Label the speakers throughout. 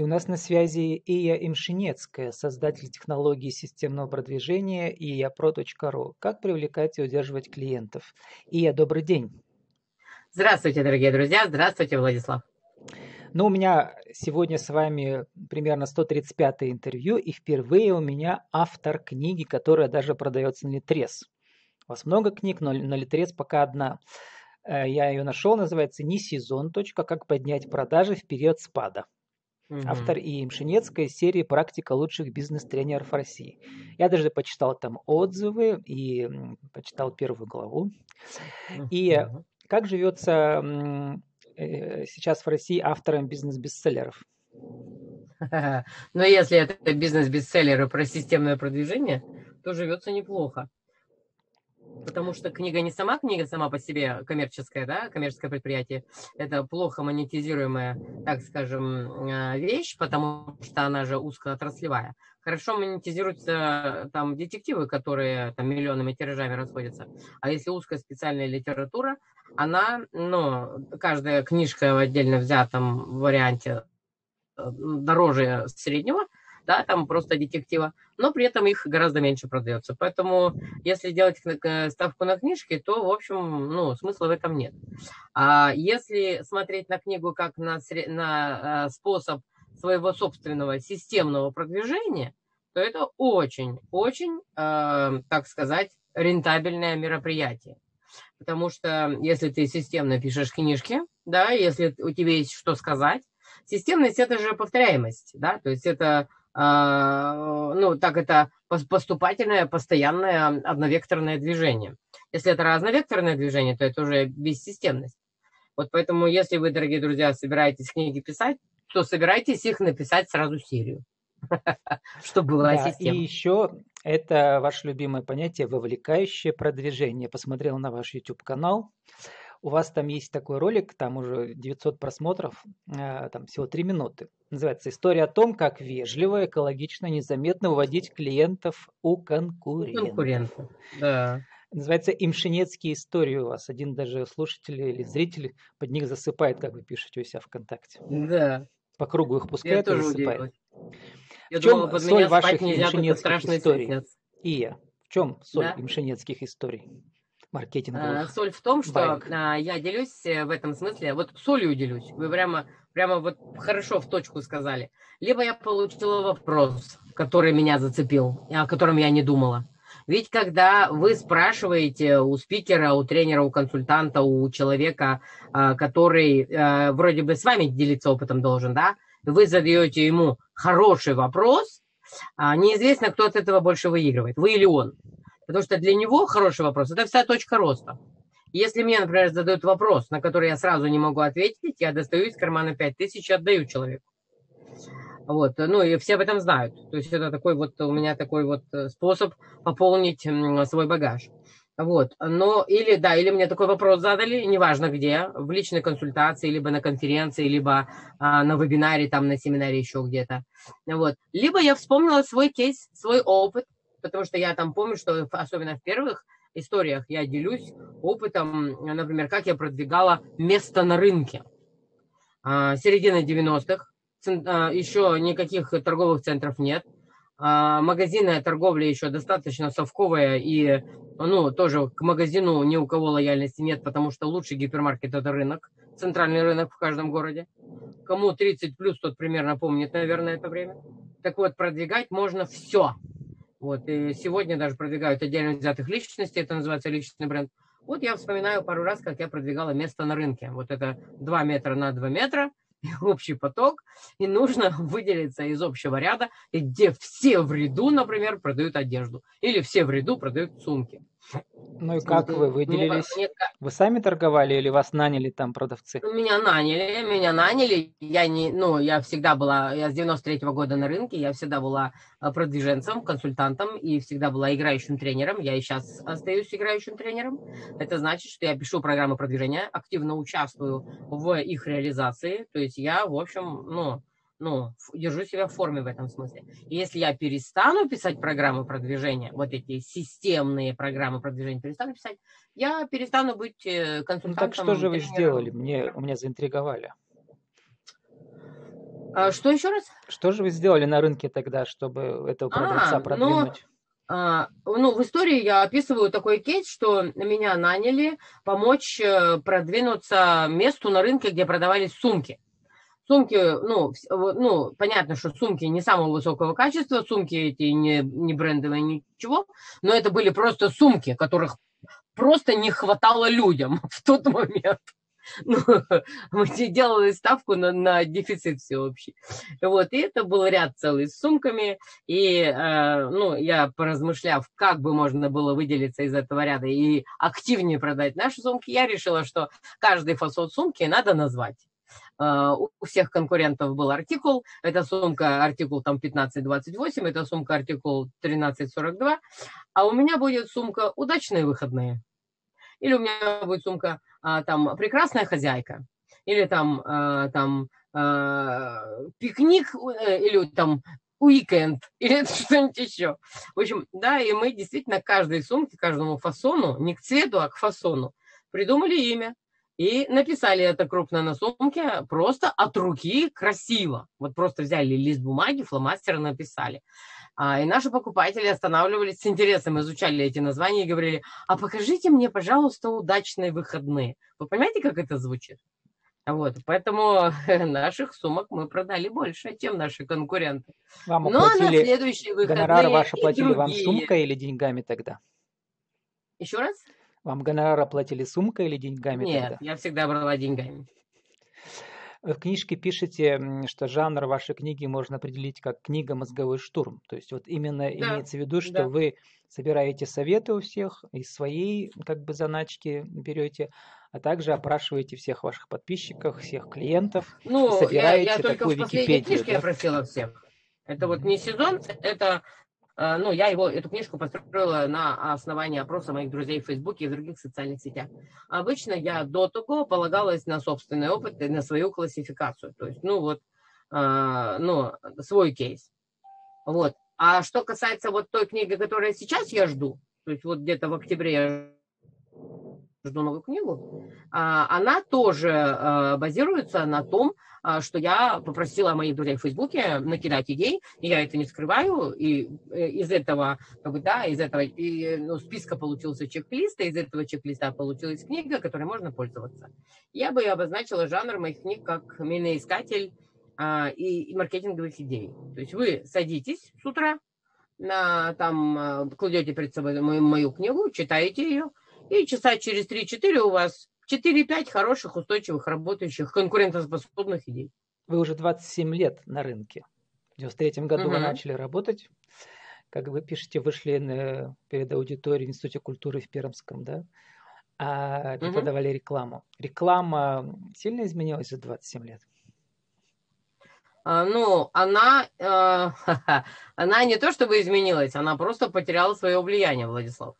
Speaker 1: И у нас на связи Ия Имшинецкая, создатель технологии системного продвижения iapro.ru. Как привлекать и удерживать клиентов? Ия, добрый день.
Speaker 2: Здравствуйте, дорогие друзья. Здравствуйте, Владислав.
Speaker 1: Ну, у меня сегодня с вами примерно 135 интервью, и впервые у меня автор книги, которая даже продается на Литрес. У вас много книг, но на Литрес пока одна. Э, я ее нашел, называется «Не сезон. Как поднять продажи в период спада». Угу. Автор и Мшинецкая из серии «Практика лучших бизнес-тренеров России». Я даже почитал там отзывы и почитал первую главу. И как живется э, сейчас в России автором бизнес-бестселлеров?
Speaker 2: Но если это бизнес-бестселлеры про системное продвижение, то живется неплохо потому что книга не сама книга сама по себе коммерческая, да, коммерческое предприятие, это плохо монетизируемая, так скажем, э, вещь, потому что она же узкоотраслевая. Хорошо монетизируются там детективы, которые там миллионами тиражами расходятся. А если узкая специальная литература, она, ну, каждая книжка в отдельно взятом варианте э, дороже среднего – да, там просто детектива, но при этом их гораздо меньше продается. Поэтому, если делать ставку на книжки, то, в общем, ну, смысла в этом нет. А если смотреть на книгу как на, на э, способ своего собственного системного продвижения, то это очень-очень, э, так сказать, рентабельное мероприятие. Потому что если ты системно пишешь книжки, да, если у тебя есть что сказать, системность это же повторяемость, да, то есть это ну, так это поступательное, постоянное одновекторное движение. Если это разновекторное движение, то это уже бессистемность. Вот поэтому, если вы, дорогие друзья, собираетесь книги писать, то собирайтесь их написать сразу серию, чтобы была
Speaker 1: система. И еще это ваше любимое понятие вовлекающее продвижение. Посмотрел на ваш YouTube-канал. У вас там есть такой ролик, там уже 900 просмотров, э, там всего 3 минуты. Называется «История о том, как вежливо, экологично, незаметно выводить клиентов у конкурентов». Конкурентов, да. Называется «Имшинецкие истории» у вас. Один даже слушатель или зритель под них засыпает, как вы пишете у себя ВКонтакте. Да. По кругу их пускает Я и засыпает. Я в чем думала, соль ваших имшинецких историй? Ия, в чем соль да? имшинецких историй? Маркетинговых?
Speaker 2: А, соль в том, что. А, я делюсь э, в этом смысле, вот солью делюсь. Вы прямо, прямо вот хорошо в точку сказали. Либо я получила вопрос, который меня зацепил, о котором я не думала. Ведь когда вы спрашиваете у спикера, у тренера, у консультанта, у человека, а, который э, вроде бы с вами делиться опытом должен, да, вы задаете ему хороший вопрос, неизвестно, кто от этого больше выигрывает, вы или он. Потому что для него хороший вопрос – это вся точка роста. Если мне, например, задают вопрос, на который я сразу не могу ответить, я достаю из кармана 5000 и отдаю человеку. Вот, ну и все об этом знают. То есть это такой вот у меня такой вот э, способ пополнить свой багаж. Вот, но или да, или мне такой вопрос задали, неважно где, в личной консультации, либо на конференции, либо а, на вебинаре, там на семинаре еще где-то. Вот, либо я вспомнила свой кейс, свой опыт, потому что я там помню, что особенно в первых историях я делюсь опытом, например, как я продвигала место на рынке. А, середина 90-х, а, еще никаких торговых центров нет, а, магазинная торговля еще достаточно совковая, и ну, тоже к магазину ни у кого лояльности нет, потому что лучший гипермаркет – это рынок, центральный рынок в каждом городе. Кому 30 плюс, тот примерно помнит, наверное, это время. Так вот, продвигать можно все – вот, и сегодня даже продвигают отдельно взятых личностей, это называется личностный бренд. Вот я вспоминаю пару раз, как я продвигала место на рынке. Вот это 2 метра на 2 метра, общий поток, и нужно выделиться из общего ряда, где все в ряду, например, продают одежду, или все в ряду продают сумки.
Speaker 1: Ну и как вы выделились? Мне, Вы сами торговали или вас наняли там продавцы?
Speaker 2: Меня наняли, меня наняли. Я не, ну, я всегда была, я с 93 -го года на рынке, я всегда была а, продвиженцем, консультантом и всегда была играющим тренером. Я и сейчас остаюсь играющим тренером. Это значит, что я пишу программы продвижения, активно участвую в их реализации. То есть я, в общем, ну, ну, держу себя в форме в этом смысле. И если я перестану писать программы продвижения, вот эти системные программы продвижения перестану писать, я перестану быть консультантом. Э, ну,
Speaker 1: так что же вы сделали? Мне, меня заинтриговали.
Speaker 2: А, что еще раз?
Speaker 1: Что же вы сделали на рынке тогда, чтобы этого продавца а, продвинуть?
Speaker 2: Ну, а, ну, в истории я описываю такой кейс, что меня наняли помочь э, продвинуться месту на рынке, где продавались сумки. Сумки, ну, ну, понятно, что сумки не самого высокого качества, сумки эти не, не брендовые, ничего, но это были просто сумки, которых просто не хватало людям в тот момент. Ну, мы делали ставку на, на дефицит всеобщий. Вот, и это был ряд целый с сумками. И, э, ну, я поразмышляв, как бы можно было выделиться из этого ряда и активнее продать наши сумки, я решила, что каждый фасон сумки надо назвать. Uh, у всех конкурентов был артикул. Эта сумка артикул там 1528, эта сумка артикул 1342. А у меня будет сумка удачные выходные. Или у меня будет сумка а, там прекрасная хозяйка, или там, а, там а, пикник, э, или там уикенд, или что-нибудь еще. В общем, да, и мы действительно каждой сумке, каждому фасону, не к цвету, а к фасону, придумали имя. И написали это крупно на сумке, просто от руки красиво. Вот просто взяли лист бумаги, фломастер написали. А, и наши покупатели останавливались с интересом, изучали эти названия и говорили, а покажите мне, пожалуйста, удачные выходные. Вы понимаете, как это звучит? Вот, поэтому наших сумок мы продали больше, чем наши конкуренты.
Speaker 1: Вам Но на следующие выходные гонорар ваши платили вам сумкой или деньгами тогда?
Speaker 2: Еще раз?
Speaker 1: Вам гонорар оплатили сумкой или деньгами
Speaker 2: Нет,
Speaker 1: тогда?
Speaker 2: я всегда брала деньгами.
Speaker 1: Вы в книжке пишете, что жанр вашей книги можно определить как книга «Мозговой штурм». То есть вот именно да, имеется в виду, что да. вы собираете советы у всех, из своей как бы заначки берете, а также опрашиваете всех ваших подписчиков, всех клиентов,
Speaker 2: ну, собираете я, я только в последней книжке да? я просила всех. Это вот не сезон, это ну, я его, эту книжку построила на основании опроса моих друзей в Фейсбуке и в других социальных сетях. Обычно я до того полагалась на собственный опыт и на свою классификацию. То есть, ну, вот, а, ну, свой кейс. Вот. А что касается вот той книги, которую сейчас я жду, то есть вот где-то в октябре я новую книгу, а, она тоже базируется на том, а, что я попросила моих друзей в Фейсбуке накидать идей, и я это не скрываю, и э, из этого, как бы, да, из этого и, ну, списка получился чек-лист, и из этого чек-листа получилась книга, которой можно пользоваться. Я бы обозначила жанр моих книг как миноискатель а, и, и маркетинговых идей. То есть вы садитесь с утра, на, там а, кладете перед собой мою, мою книгу, читаете ее, и часа через 3-4 у вас 4-5 хороших, устойчивых, работающих, конкурентоспособных идей.
Speaker 1: Вы уже 27 лет на рынке. В 93 году угу. вы начали работать. Как вы пишете, вышли на, перед аудиторией в Институте культуры в Пермском, да? А преподавали угу. рекламу. Реклама сильно изменилась за 27 лет?
Speaker 2: А, ну, она, э, она не то чтобы изменилась, она просто потеряла свое влияние, Владислав.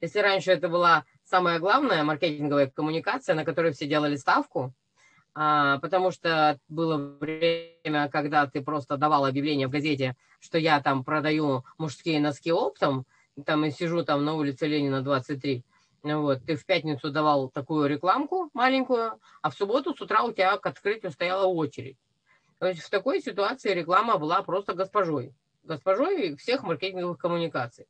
Speaker 2: Если раньше это была самая главная маркетинговая коммуникация, на которой все делали ставку, а, потому что было время, когда ты просто давал объявление в газете, что я там продаю мужские носки оптом, там и сижу там на улице Ленина 23, вот, ты в пятницу давал такую рекламку маленькую, а в субботу с утра у тебя к открытию стояла очередь. То есть в такой ситуации реклама была просто госпожой. Госпожой всех маркетинговых коммуникаций.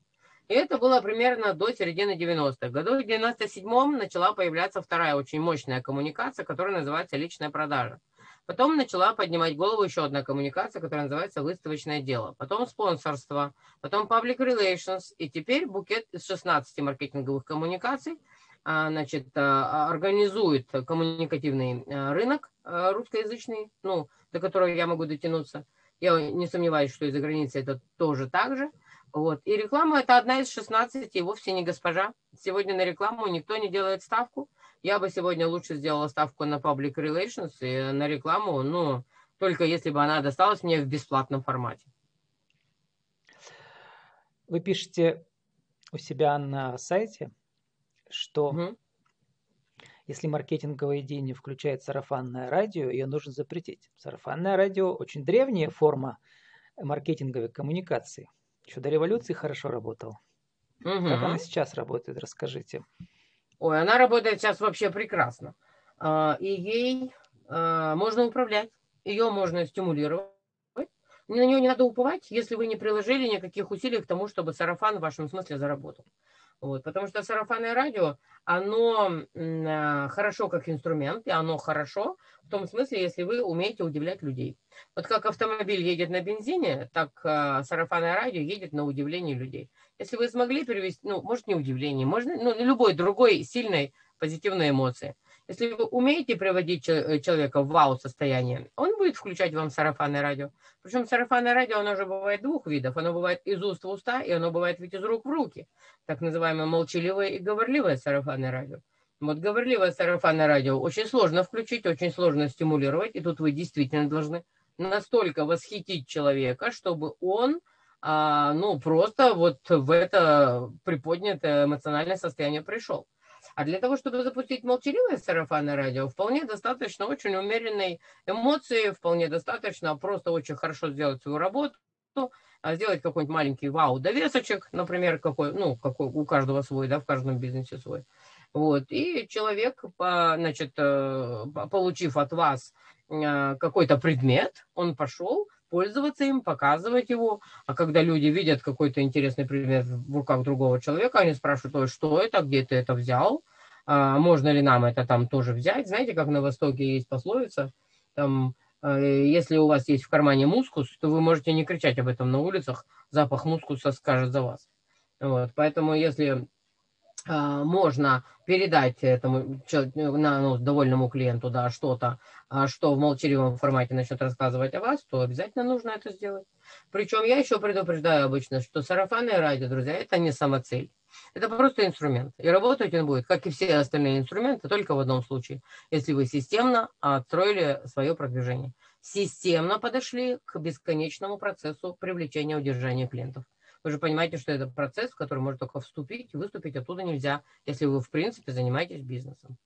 Speaker 2: И это было примерно до середины 90-х. Году в 97-м начала появляться вторая очень мощная коммуникация, которая называется личная продажа. Потом начала поднимать голову еще одна коммуникация, которая называется выставочное дело. Потом спонсорство, потом public relations. И теперь букет из 16 маркетинговых коммуникаций а, значит, а, организует коммуникативный а, рынок русскоязычный, ну, до которого я могу дотянуться. Я не сомневаюсь, что из-за границы это тоже так же. Вот. И реклама это одна из 16, и вовсе не госпожа. Сегодня на рекламу никто не делает ставку. Я бы сегодня лучше сделала ставку на public relations и на рекламу, ну, только если бы она досталась мне в бесплатном формате.
Speaker 1: Вы пишете у себя на сайте, что угу. если маркетинговая идея не включает сарафанное радио, ее нужно запретить. Сарафанное радио очень древняя форма маркетинговой коммуникации. Еще до революции хорошо работал. Угу. Как она сейчас работает, расскажите.
Speaker 2: Ой, она работает сейчас вообще прекрасно. А, и ей а, можно управлять. ее можно стимулировать. На нее не надо уповать, если вы не приложили никаких усилий к тому, чтобы сарафан в вашем смысле заработал. Вот, потому что сарафанное радио, оно э, хорошо как инструмент, и оно хорошо в том смысле, если вы умеете удивлять людей. Вот как автомобиль едет на бензине, так э, сарафанное радио едет на удивление людей. Если вы смогли перевести, ну, может, не удивление, можно, ну, любой другой сильной позитивной эмоции. Если вы умеете приводить э, человека в вау-состояние, он будет включать вам сарафанное радио. Причем сарафанное радио, оно же бывает двух видов. Оно бывает из уст в уста, и оно бывает ведь из рук в руки. Так называемое молчаливое и говорливое сарафанное радио. Вот говорливое сарафанное радио очень сложно включить, очень сложно стимулировать. И тут вы действительно должны настолько восхитить человека, чтобы он а, ну, просто вот в это приподнятое эмоциональное состояние пришел. А для того, чтобы запустить молчаливое сарафанное радио, вполне достаточно очень умеренной эмоции, вполне достаточно просто очень хорошо сделать свою работу, а сделать какой-нибудь маленький вау-довесочек, например, какой, ну, какой у каждого свой, да, в каждом бизнесе свой. Вот, и человек, значит, э, получив от вас э, какой-то предмет, он пошел, пользоваться им, показывать его. А когда люди видят какой-то интересный предмет в руках другого человека, они спрашивают, Ой, что это, где ты это взял, а, можно ли нам это там тоже взять. Знаете, как на Востоке есть пословица, там, э, если у вас есть в кармане мускус, то вы можете не кричать об этом на улицах, запах мускуса скажет за вас. Вот, поэтому если а, можно передать этому ну, довольному клиенту да, что-то, что в молчаливом формате начнет рассказывать о вас, то обязательно нужно это сделать. Причем я еще предупреждаю обычно, что сарафанное радио, друзья, это не самоцель. Это просто инструмент. И работать он будет, как и все остальные инструменты, только в одном случае. Если вы системно отстроили свое продвижение. Системно подошли к бесконечному процессу привлечения удержания клиентов. Вы же понимаете, что это процесс, в который можно только вступить, выступить оттуда нельзя, если вы, в принципе, занимаетесь бизнесом.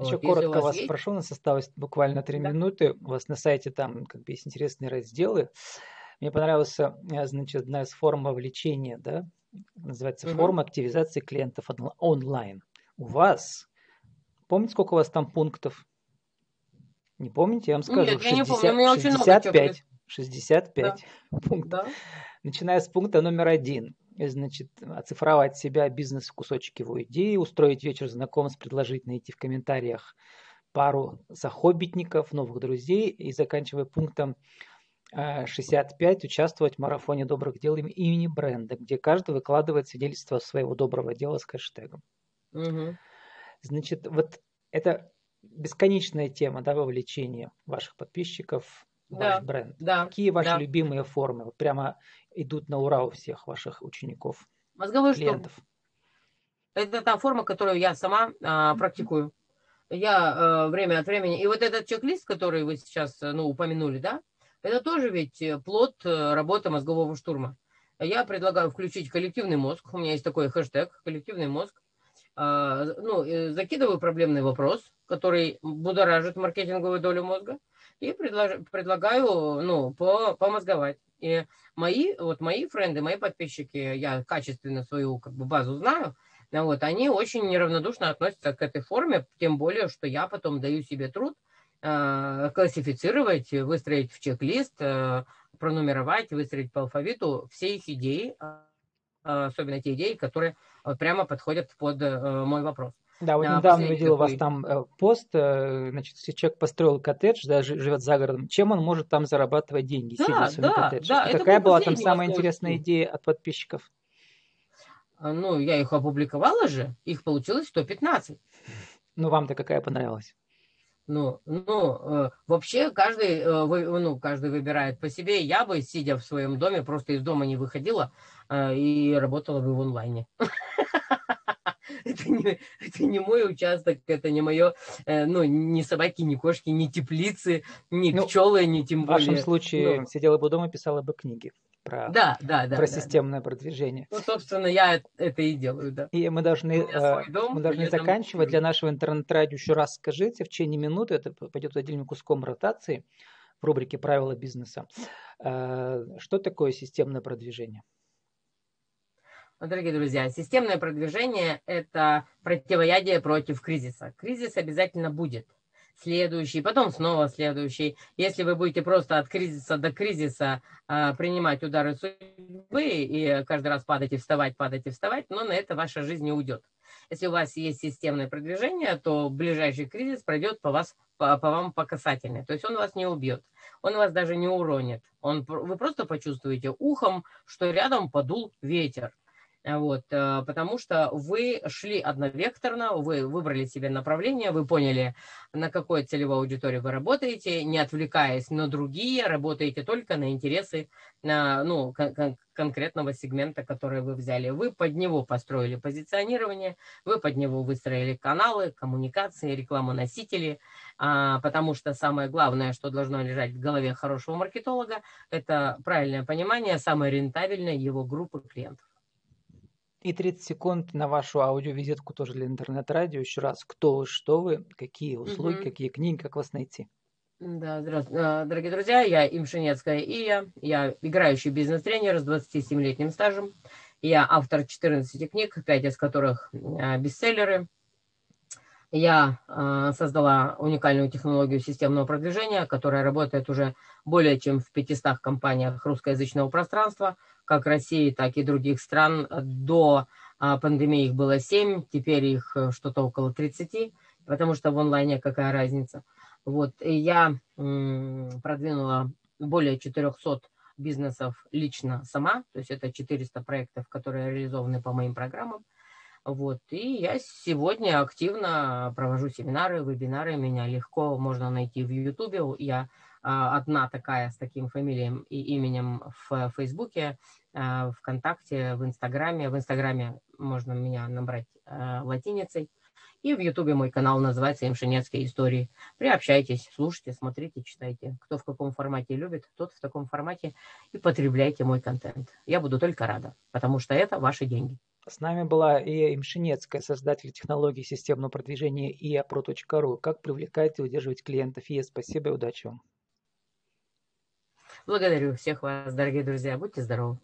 Speaker 1: Еще вот, коротко вас, вас есть... спрошу, у нас осталось буквально три да. минуты. У вас на сайте там как бы есть интересные разделы. Мне понравилась, э, значит, одна из форм вовлечения, да, называется угу. форма активизации клиентов онлайн. У вас, помните, сколько у вас там пунктов? Не помните? Я вам скажу. Нет, 60, я не помню, у меня 65. Очень 65 да. Да начиная с пункта номер один. Значит, оцифровать себя, бизнес в кусочек его идеи, устроить вечер знакомств, предложить найти в комментариях пару захоббитников, новых друзей и заканчивая пунктом 65 э, участвовать в марафоне добрых дел имени бренда, где каждый выкладывает свидетельство своего доброго дела с хэштегом. Угу. Значит, вот это бесконечная тема да, вовлечения ваших подписчиков ваш да, бренд. Да, Какие ваши да. любимые формы? Прямо идут на ура у всех ваших учеников,
Speaker 2: Мозговой клиентов. Штурм. Это та форма, которую я сама а, практикую. Я а, время от времени... И вот этот чек-лист, который вы сейчас ну, упомянули, да, это тоже ведь плод э, работы мозгового штурма. Я предлагаю включить коллективный мозг. У меня есть такой хэштег «коллективный мозг». А, ну, закидываю проблемный вопрос, который будоражит маркетинговую долю мозга и предлож, предлагаю, ну, по, помозговать. И мои, вот мои френды, мои подписчики, я качественно свою как бы базу знаю, вот, они очень неравнодушно относятся к этой форме, тем более, что я потом даю себе труд э, классифицировать, выстроить в чек-лист, э, пронумеровать, выстроить по алфавиту все их идеи, э, особенно те идеи, которые прямо подходят под э, мой вопрос.
Speaker 1: Да, вот недавно видел у вас там э, пост, э, значит, если человек построил коттедж, да, живет за городом, чем он может там зарабатывать деньги, да, сидя в своем да, коттедже? Да, какая была там самая интересная идея от подписчиков?
Speaker 2: А, ну, я их опубликовала же, их получилось 115.
Speaker 1: Ну, вам-то какая понравилась?
Speaker 2: Ну, ну, э, вообще каждый, э, вы, ну, каждый выбирает по себе. Я бы, сидя в своем доме, просто из дома не выходила э, и работала бы в онлайне. это не, это не мой участок, это не мое, э, ну, ни собаки, ни кошки, ни теплицы, ни ну, пчелы, ни тем более.
Speaker 1: В вашем случае ну, сидела бы дома, писала бы книги про, да, да, да, про да, системное да. продвижение.
Speaker 2: Ну, собственно, я это и делаю, да.
Speaker 1: И мы должны, э, дом, мы должны заканчивать. Для нашего интернет-радио еще раз скажите, в течение минуты, это пойдет отдельным куском ротации в рубрике «Правила бизнеса». Э, что такое системное продвижение?
Speaker 2: Дорогие друзья, системное продвижение – это противоядие против кризиса. Кризис обязательно будет. следующий, потом снова следующий. Если вы будете просто от кризиса до кризиса а, принимать удары судьбы и каждый раз падать и вставать, падать и вставать, но на это ваша жизнь не уйдет. Если у вас есть системное продвижение, то ближайший кризис пройдет по, вас, по, по вам по касательной. То есть он вас не убьет, он вас даже не уронит. Он, вы просто почувствуете ухом, что рядом подул ветер. Вот, э, потому что вы шли одновекторно, вы выбрали себе направление, вы поняли, на какой целевой аудитории вы работаете, не отвлекаясь на другие, работаете только на интересы на, ну, кон- конкретного сегмента, который вы взяли. Вы под него построили позиционирование, вы под него выстроили каналы, коммуникации, рекламу носители, а, потому что самое главное, что должно лежать в голове хорошего маркетолога, это правильное понимание самой рентабельной его группы клиентов.
Speaker 1: И 30 секунд на вашу аудиовизитку тоже для интернет-радио. Еще раз, кто вы, что вы, какие услуги, угу. какие книги, как вас найти.
Speaker 2: Да, здравствуйте, а, дорогие друзья, я Имшинецкая Ия, я играющий бизнес-тренер с 27-летним стажем. Я автор 14 книг, 5 из которых а, бестселлеры. Я а, создала уникальную технологию системного продвижения, которая работает уже более чем в 500 компаниях русскоязычного пространства – как России, так и других стран. До а, пандемии их было 7, теперь их э, что-то около 30, потому что в онлайне какая разница. Вот, и я продвинула более 400 бизнесов лично сама, то есть это 400 проектов, которые реализованы по моим программам. Вот, и я сегодня активно провожу семинары, вебинары, меня легко можно найти в Ютубе, я а, одна такая с таким фамилием и именем в Фейсбуке, а, ВКонтакте, в Инстаграме. В Инстаграме можно меня набрать а, латиницей. И в Ютубе мой канал называется «Имшинецкие истории». Приобщайтесь, слушайте, смотрите, читайте. Кто в каком формате любит, тот в таком формате и потребляйте мой контент. Я буду только рада, потому что это ваши деньги.
Speaker 1: С нами была Ия Имшинецкая, создатель технологий системного продвижения iapro.ru. Как привлекать и удерживать клиентов? Ия, спасибо и удачи вам.
Speaker 2: Благодарю всех вас, дорогие друзья. Будьте здоровы.